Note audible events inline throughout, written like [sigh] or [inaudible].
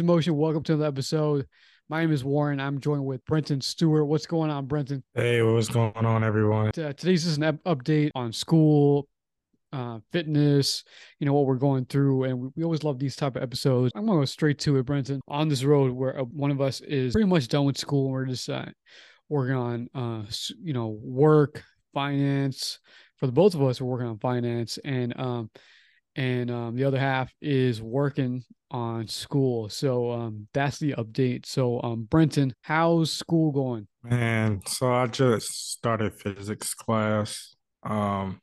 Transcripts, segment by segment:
Motion. Welcome to another episode. My name is Warren. I'm joined with Brenton Stewart. What's going on, Brenton? Hey, what's going on, everyone? Uh, today's just an update on school, uh, fitness, you know, what we're going through. And we, we always love these type of episodes. I'm going to go straight to it, Brenton. On this road where uh, one of us is pretty much done with school and we're just uh, working on, uh, you know, work, finance. For the both of us, we're working on finance. And, um, and um, the other half is working on school. So um, that's the update. So um, Brenton, how's school going? Man, so I just started physics class. Um,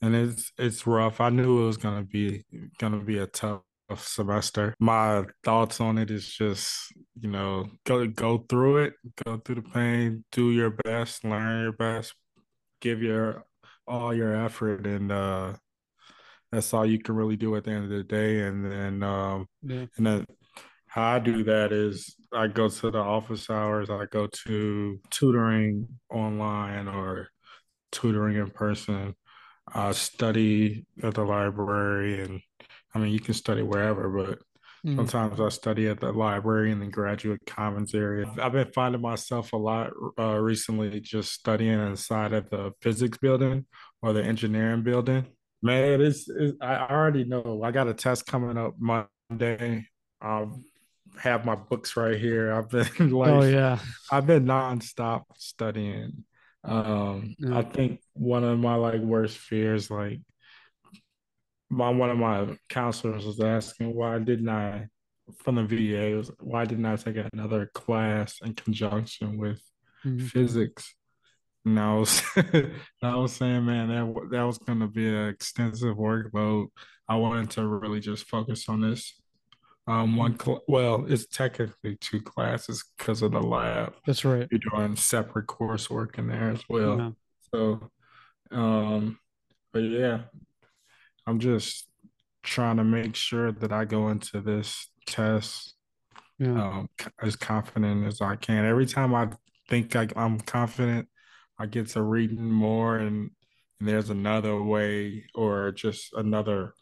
and it's it's rough. I knew it was gonna be gonna be a tough semester. My thoughts on it is just, you know, go go through it, go through the pain, do your best, learn your best, give your all your effort and uh that's all you can really do at the end of the day. And then um Yeah. and then how I do that is I go to the office hours, I go to tutoring online or tutoring in person. I study at the library and I mean you can study wherever, but Mm. sometimes I study at the library in the graduate commons area. I've been finding myself a lot uh, recently just studying inside of the physics building or the engineering building. Man, it's, it's I already know I got a test coming up Monday. I have my books right here. I've been [laughs] like Oh yeah. I've been nonstop studying. Um, Yeah. I think one of my like worst fears, like my one of my counselors was asking why didn't I from the VA was why didn't I take another class in conjunction with Mhm. physics? And I was, [laughs] I was saying, man, that that was going to be an extensive workload. I wanted to really just focus on this. Um, one, cl- well, it's technically two classes because of the lab. That's right. You're doing separate coursework in there as well. Yeah. So, um, but yeah, I'm just trying to make sure that I go into this test Yeah. um, as confident as I can. Every time I think I, I'm confident, I get to reading more, and, and there's another way, or just another.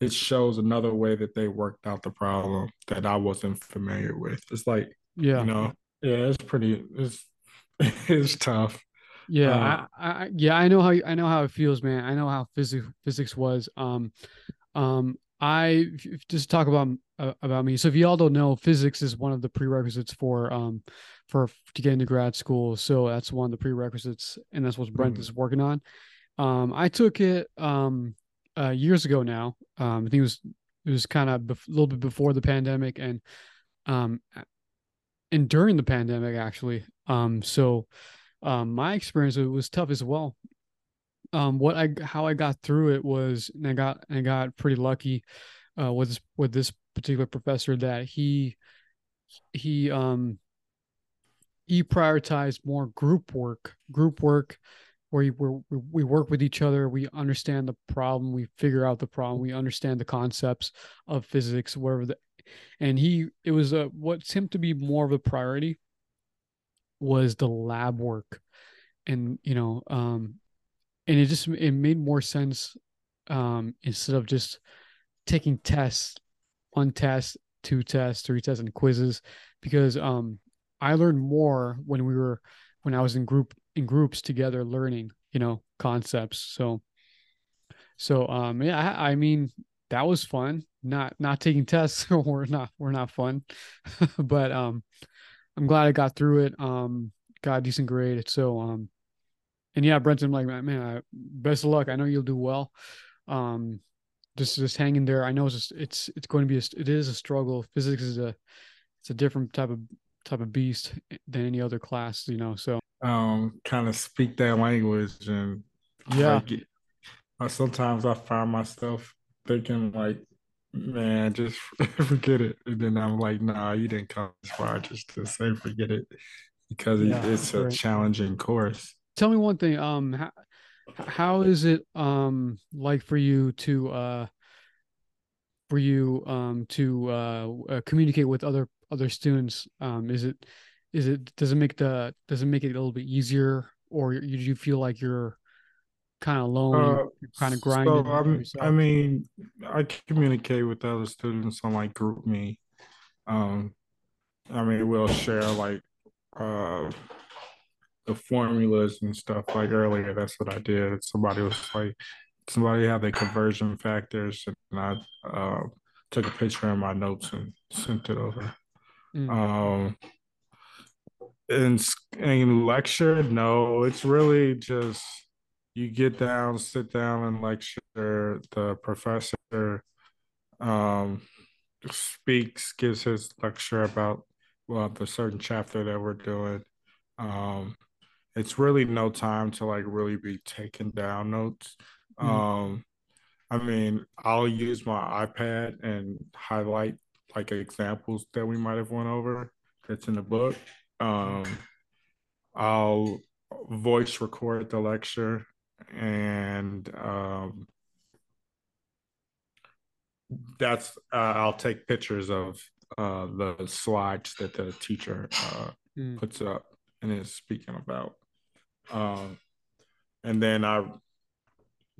It shows another way that they worked out the problem that I wasn't familiar with. It's like Yeah. you know, yeah, it's pretty. It's [laughs] it's tough. Yeah. Uh, I, I yeah, I know how I know how it feels, man. I know how physics physics was. Um um I just talk about uh, about me. So if y'all don't know, physics is one of the prerequisites for um for to get into grad school. So that's one of the prerequisites, and that's what Brent Mhm. is working on. Um, I took it um uh years ago now. Um, I think it was it was kind of bef- a little bit before the pandemic, and um and during the pandemic actually. Um, so um my experience it was tough as well. Um, what I how I got through it was, and I got I got pretty lucky uh with this with this particular professor that he he um he prioritized more group work group work where you, we work with each other we understand the problem we figure out the problem we understand the concepts of physics whatever the and he it was uh, what seemed to be more of a priority was the lab work. And you know um and it just it made more sense um instead of just taking tests one test two tests three tests and quizzes because um i learned more when we were when i was in group in groups together learning you know concepts. So so um yeah i, I mean that was fun. Not not taking tests [laughs] were not were not fun [laughs] but um i'm glad i got through it. Um got a decent grade. So um and yeah brenton like man I, best of luck. I know you'll do well. Um just just hang in there. I know it's just, it's it's going to be a, it is a struggle. Physics is a it's a different type of type of beast than any other class you know so Um, kind of speak that language, and yeah like, uh, sometimes I find myself thinking like, man, just [laughs] forget it. And then I'm like, nah, you didn't come this far just to say forget it because Yeah, it's a right. challenging course. tell me one thing um how, how is it um like for you to uh for you um to uh, uh communicate with other other students um is it is it does it make the does it make it a little bit easier or you, you feel like you're kind of alone Uh, kind of so grinding I'm, I mean, I communicate with other students on like GroupMe, Um, I mean, we'll share like uh, the formulas and stuff. Like earlier, that's what I did. Somebody was like, somebody had the conversion factors, and I uh, took a picture of my notes and sent it over. Mm. Um, in in lecture, no, it's really just you get down, sit down, and lecture. The professor um, speaks, gives his lecture about well the certain chapter that we're doing. Um, it's really no time to like really be taking down notes. Mm-hmm. Um, I mean, I'll use my iPad and highlight like examples that we might have went over that's in the book. Um, I'll voice record the lecture and um, that's uh, I'll take pictures of uh, the slides that the teacher uh, mm. puts up and is speaking about. Um, and then I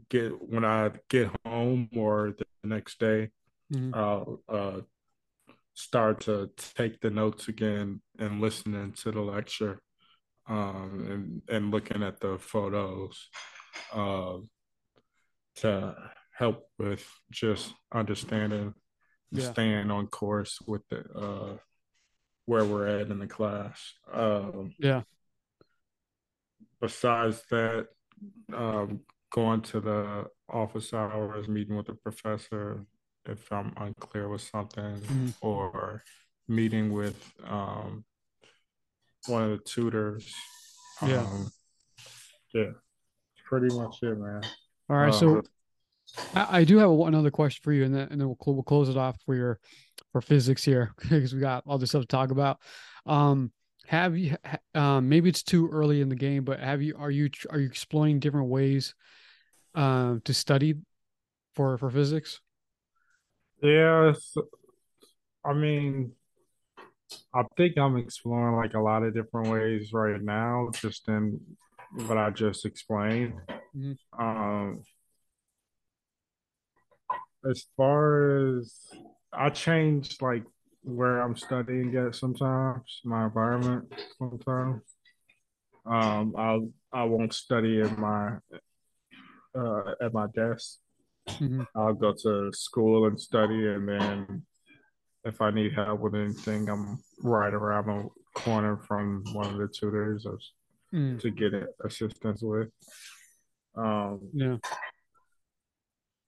get when I get home or the next day, mm-hmm. I'll uh, start to take the notes again and listening to the lecture um, and and looking at the photos uh, to help with just understanding, yeah. staying on course with the uh, where we're at in the class. Um, yeah. Besides that, um, going to the office hours, meeting with the professor if I'm unclear with something, mm-hmm. or meeting with um, one of the tutors. Yeah. Um, yeah. Pretty much it, man. All right. Um, so I, I, do have another question for you, and then and then we'll, we'll close it off for your for physics here [laughs] because we got all this stuff to talk about. Um, have you? Um, maybe it's too early in the game, but have you? Are you? Are you exploring different ways uh, to study for for physics? Yeah, I mean, I think I'm exploring like a lot of different ways right now, just in what I just explained. Mm-hmm. Um, as far as I change like where I'm studying at sometimes, my environment sometimes. Um, I'll I won't study in my uh, at my desk. Mm-hmm. I'll go to school and study, and then if I need help with anything, I'm right around the corner from one of the tutors mm. to get assistance with. Um, yeah.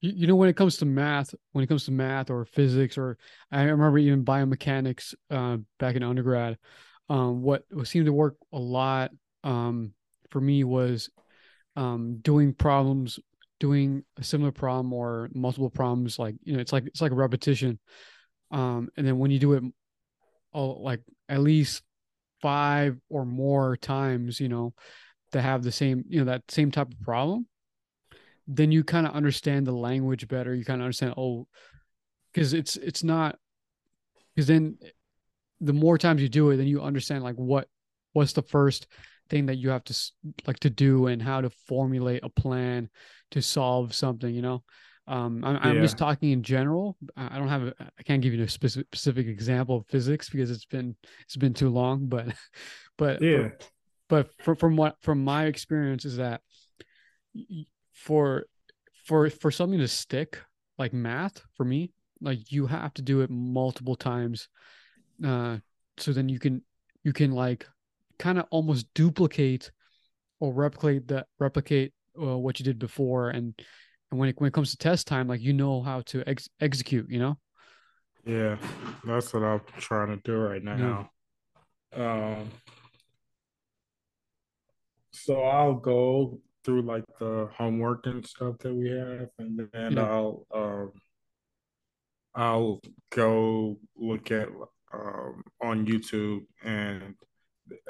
You, you know, when it comes to math, when it comes to math or physics, or I remember even biomechanics uh, back in undergrad, um, what, what seemed to work a lot um, for me was um, doing problems, doing a similar problem or multiple problems. Like you know, it's like it's like a repetition. Um, and then when you do it, oh, like at least five or more times, you know, to have the same, you know, that same type of problem, then you kind of understand the language better. You kind of understand, oh, because it's it's not because then the more times you do it, then you understand like what what's the first thing that you have to like to do and how to formulate a plan to solve something you know? Um, I'm, I'm just talking in general i don't have a, i can't give you a specific, specific example of physics because it's been it's been too long but [laughs] but yeah. but, but from, from what from my experience is that for for for something to stick like math for me like you have to do it multiple times uh so then you can you can like kind of almost duplicate or replicate that replicate uh, what you did before and and when it when it comes to test time like you know how to ex- execute you know yeah that's what i'm trying to do right now yeah. um so i'll go through like the homework and stuff that we have and then yeah. i'll um i'll go look at um on youtube and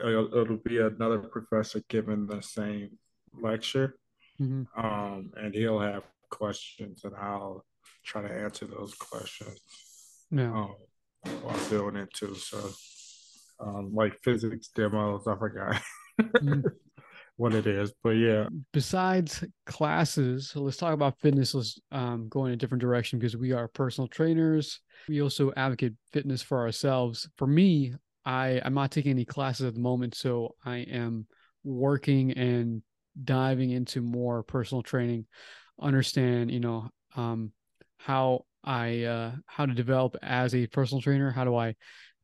it'll, it'll be another professor giving the same lecture, mm-hmm. um, and he'll have questions, and I'll try to answer those questions. Yeah. Um, while doing it too. So, um, like physics demos, I forgot. mm-hmm. [laughs] what it is. But yeah. Besides classes, so let's talk about fitness. Let's um, go in a different direction because we are personal trainers. We also advocate fitness for ourselves. For me, I I'm not taking any classes at the moment, so I am working and diving into more personal training. Understand, you know, um, how I uh, how to develop as a personal trainer. How do I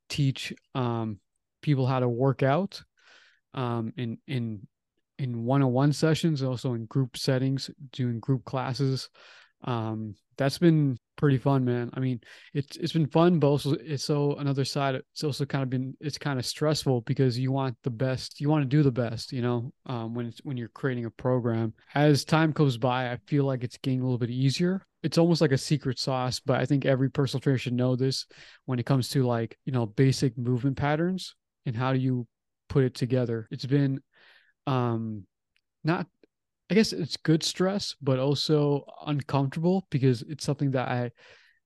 teach um, people how to work out um, in in in one-on-one sessions, also in group settings, doing group classes. Um, that's been pretty fun, man. I mean, it's it's been fun, but also it's so another side. It's also kind of been it's kind of stressful because you want the best, you want to do the best, you know, um, when it's when you're creating a program. As time goes by, I feel like it's getting a little bit easier. It's almost like a secret sauce, but I think every personal trainer should know this when it comes to like you know basic movement patterns and how do you put it together. It's been um not I guess it's good stress, but also uncomfortable because it's something that I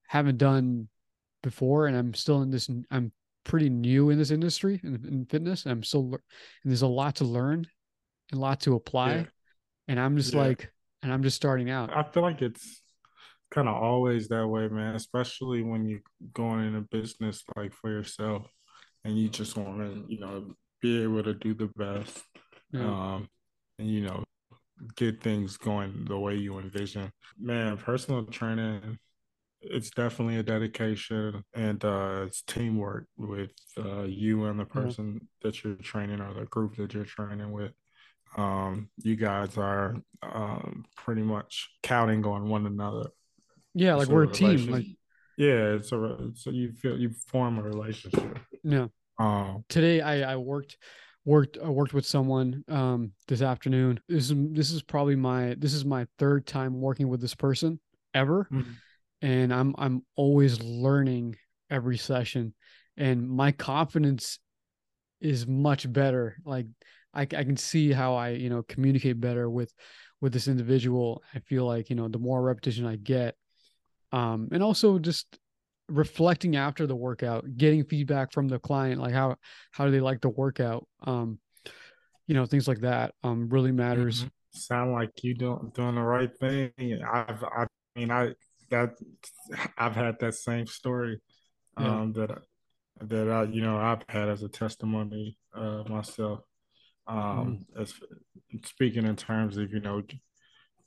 haven't done before, and I'm still in this. I'm pretty new in this industry in, in fitness, and I'm still and there's a lot to learn, and a lot to apply, yeah. and I'm just yeah. like, and I'm just starting out. I feel like it's kind of always that way, man. Especially when you're going in a business like for yourself, and you just want to, you know, be able to do the best. Yeah. Um, and you know get things going the way you envision. Man, personal training, it's definitely a dedication and uh, it's teamwork with uh, you and the mm-hmm. person mm-hmm. that you're training or the group that you're training with. Um, you guys are um, pretty much counting on one another. Yeah, like we're a team. Like yeah, it's a so you feel you form a relationship. Yeah. Um, Today I I worked worked I worked with someone um this afternoon. This is this is probably my this is my third time working with this person ever. Mm-hmm. And I'm I'm always learning every session and my confidence is much better. Like I I can see how I, you know, communicate better with with this individual. I feel like, you know, the more repetition I get um and also just reflecting after the workout, getting feedback from the client, like how how do they like the workout, um, you know, things like that, um, really matters. Mm-hmm. Sound like you doing doing the right thing. I've I mean I that I've had that same story, um, yeah. that that I you know I've had as a testimony uh myself. Um, mm. as speaking in terms of you know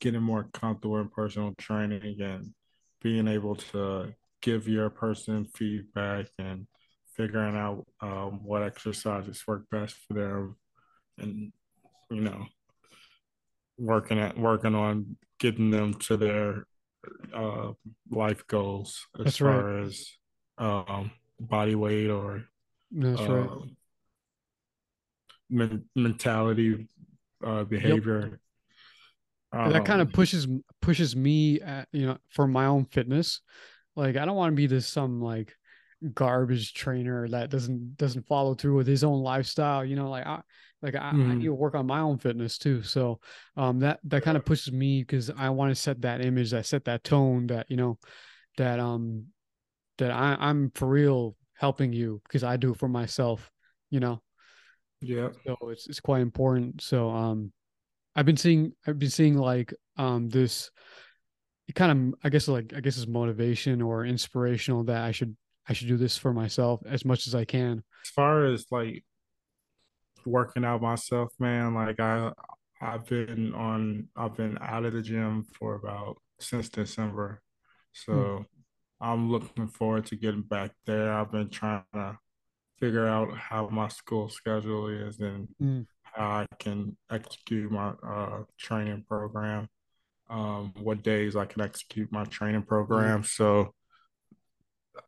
getting more comfortable in personal training and being able to give your person feedback and figuring out um, what exercises work best for them and you know working at working on getting them to their uh, life goals as That's far right. as um, body weight or That's uh, right. men- mentality uh, behavior yep. Um, that kind of pushes pushes me at, you know for my own fitness like I don't want to be this some like garbage trainer that doesn't doesn't follow through with his own lifestyle. You know, like I like I, mm. I need to work on my own fitness too. So um that that kind of pushes me because I want to set that image, that set that tone, that you know, that um that I, I'm for real helping you because I do it for myself, you know. Yeah. So it's it's quite important. So um I've been seeing I've been seeing like um this it kind of I guess like I guess is motivation or inspirational that I should I should do this for myself as much as I can. As far as like working out myself, man, like I I've been on I've been out of the gym for about since December. So hmm. I'm looking forward to getting back there. I've been trying to figure out how my school schedule is and hmm. how I can execute my uh, training program um, what days I can execute my training program. Mm-hmm. So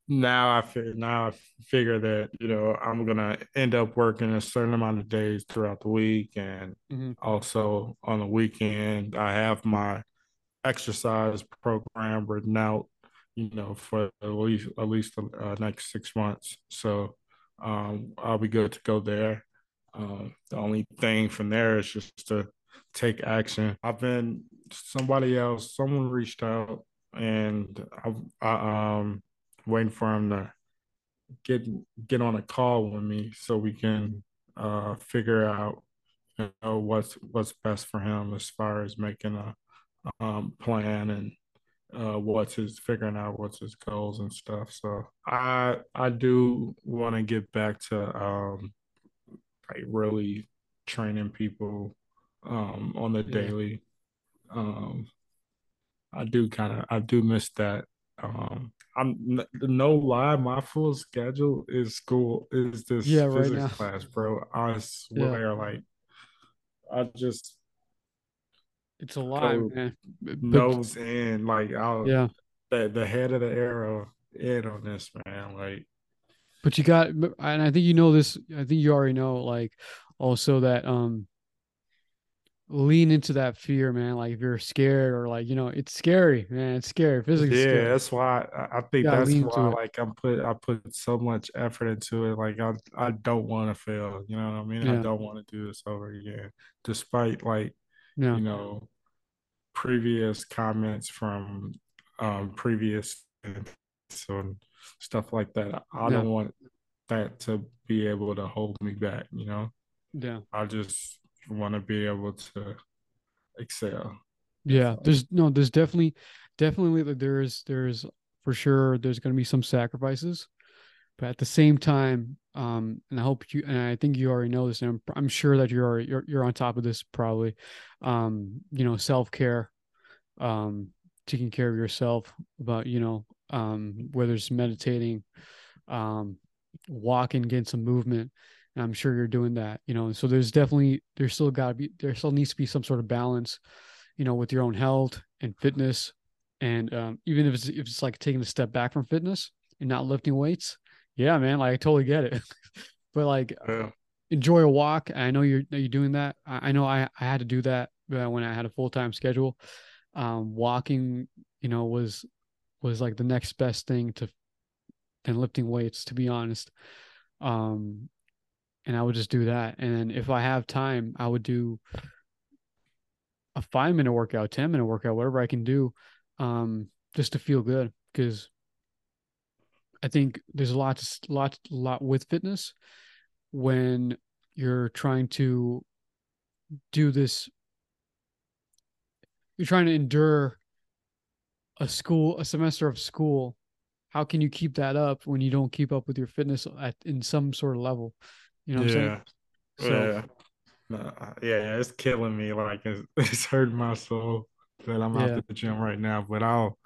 now I figure now I figure that you know I'm gonna end up working a certain amount of days throughout the week, and mm-hmm. also on the weekend I have my exercise program written out. You know, for at least at least the uh, next six months. So um, I'll be good to go there. Um, the only thing from there is just to take action. I've been somebody else, someone reached out and I, I um waiting for him to get get on a call with me so we can uh figure out know what's what's best for him as far as making a um, plan and uh, what's his figuring out what's his goals and stuff. So I I do want to get back to um, like really training people um, on the Yeah. daily. Um, I do kind of I do miss that. Um, I'm no lie, my full schedule is school is this Yeah, right physics now. class, bro. I Yeah. like I just It's a lot, go man. B- But nose in, like I'll yeah, the the head of the arrow in on this man. Like but you got and I think you know this, I think you already know like also that um lean into that fear, man. Like if you're scared or like, you know, it's scary, man. It's scary. Physics is yeah, scary. that's why I, I think that's why like I'm put I put so much effort into it. Like I I don't want to fail. You know what I mean? I don't want to do this over again, despite like Yeah. you know previous comments from um previous and stuff like that. I Yeah. don't want that to be able to hold me back. You know, Yeah. I just want to be able to excel. Yeah. There's no, there's definitely definitely like, there's there's for sure there's gonna be some sacrifices. But at the same time, um, and I hope you and I think you already know this, and I'm I'm sure that you're already you're you're on top of this probably. Um, you know, self-care, um, taking care of yourself, about, you know, um, whether it's meditating, um, walking, getting some movement. And I'm sure you're doing that, you know. So there's definitely there's still gotta be there still needs to be some sort of balance, you know, with your own health and fitness. And um, even if it's if it's like taking a step back from fitness and not lifting weights, yeah, man, like I totally get it. [laughs] but like Yeah. enjoy a walk. I know you're you're doing that. I, I know I I had to do that uh, when I had a full time schedule. Um, walking, you know, was was like the next best thing to than lifting weights, to be honest. Um, and I would just do that. And if I have time, I would do a five minute workout, ten minute workout, whatever I can do, um, just to feel good. Because I think there's a lot, lot, lot with fitness when you're trying to do this. You're trying to endure a school, a semester of school. How can you keep that up when you don't keep up with your fitness at in some sort of level? You know what I'm saying? Yeah. So Yeah. No, yeah, it's killing me. Like it's, [laughs] it's hurting my soul that I'm out at the gym right now. But I'll,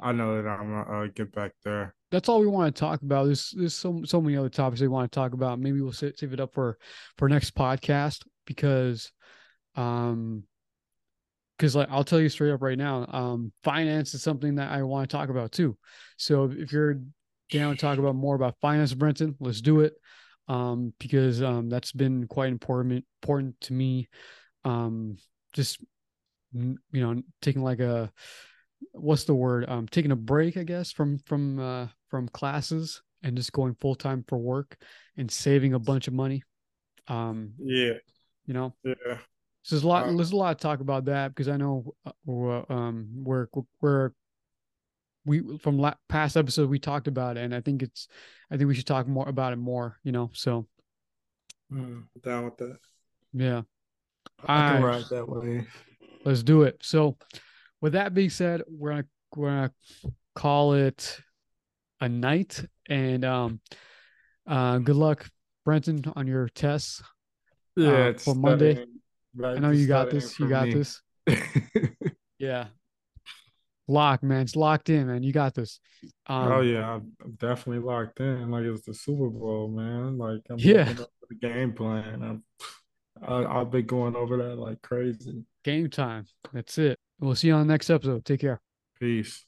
I know that I'm gonna uh, get back there. that's all we want to talk about. There's there's so so many other topics we want to talk about. Maybe we'll sa- save it up for for next podcast because um because like I'll tell you straight up right now, um finance is something that I want to talk about too. So if you're down to talk about more about finance, Brenton, let's do it. Um, because um that's been quite important important to me. Um, just you know taking like a what's the word um taking a break i guess from from uh from classes and just going full time for work and saving a bunch of money um Yeah, you know yeah. so there's a lot Uh, there's a lot to talk about that because i know uh, um we're we're we from la- past episode we talked about it and i think it's i think we should talk more about it more you know so mm, down with that. yeah I can ride that way. let's do it so with that being said we're gonna we're gonna call it a night and um uh good luck brenton on your tests Yeah, uh, for monday studying. Back i know you got this you got me. this [laughs] yeah lock man it's locked in man you got this um Oh yeah, I'm definitely locked in. Like it's the Super Bowl, man. Like I'm yeah up the game plan. I'm, I, I've been going over that like crazy. game time that's it we'll see you on the next episode take care Peace.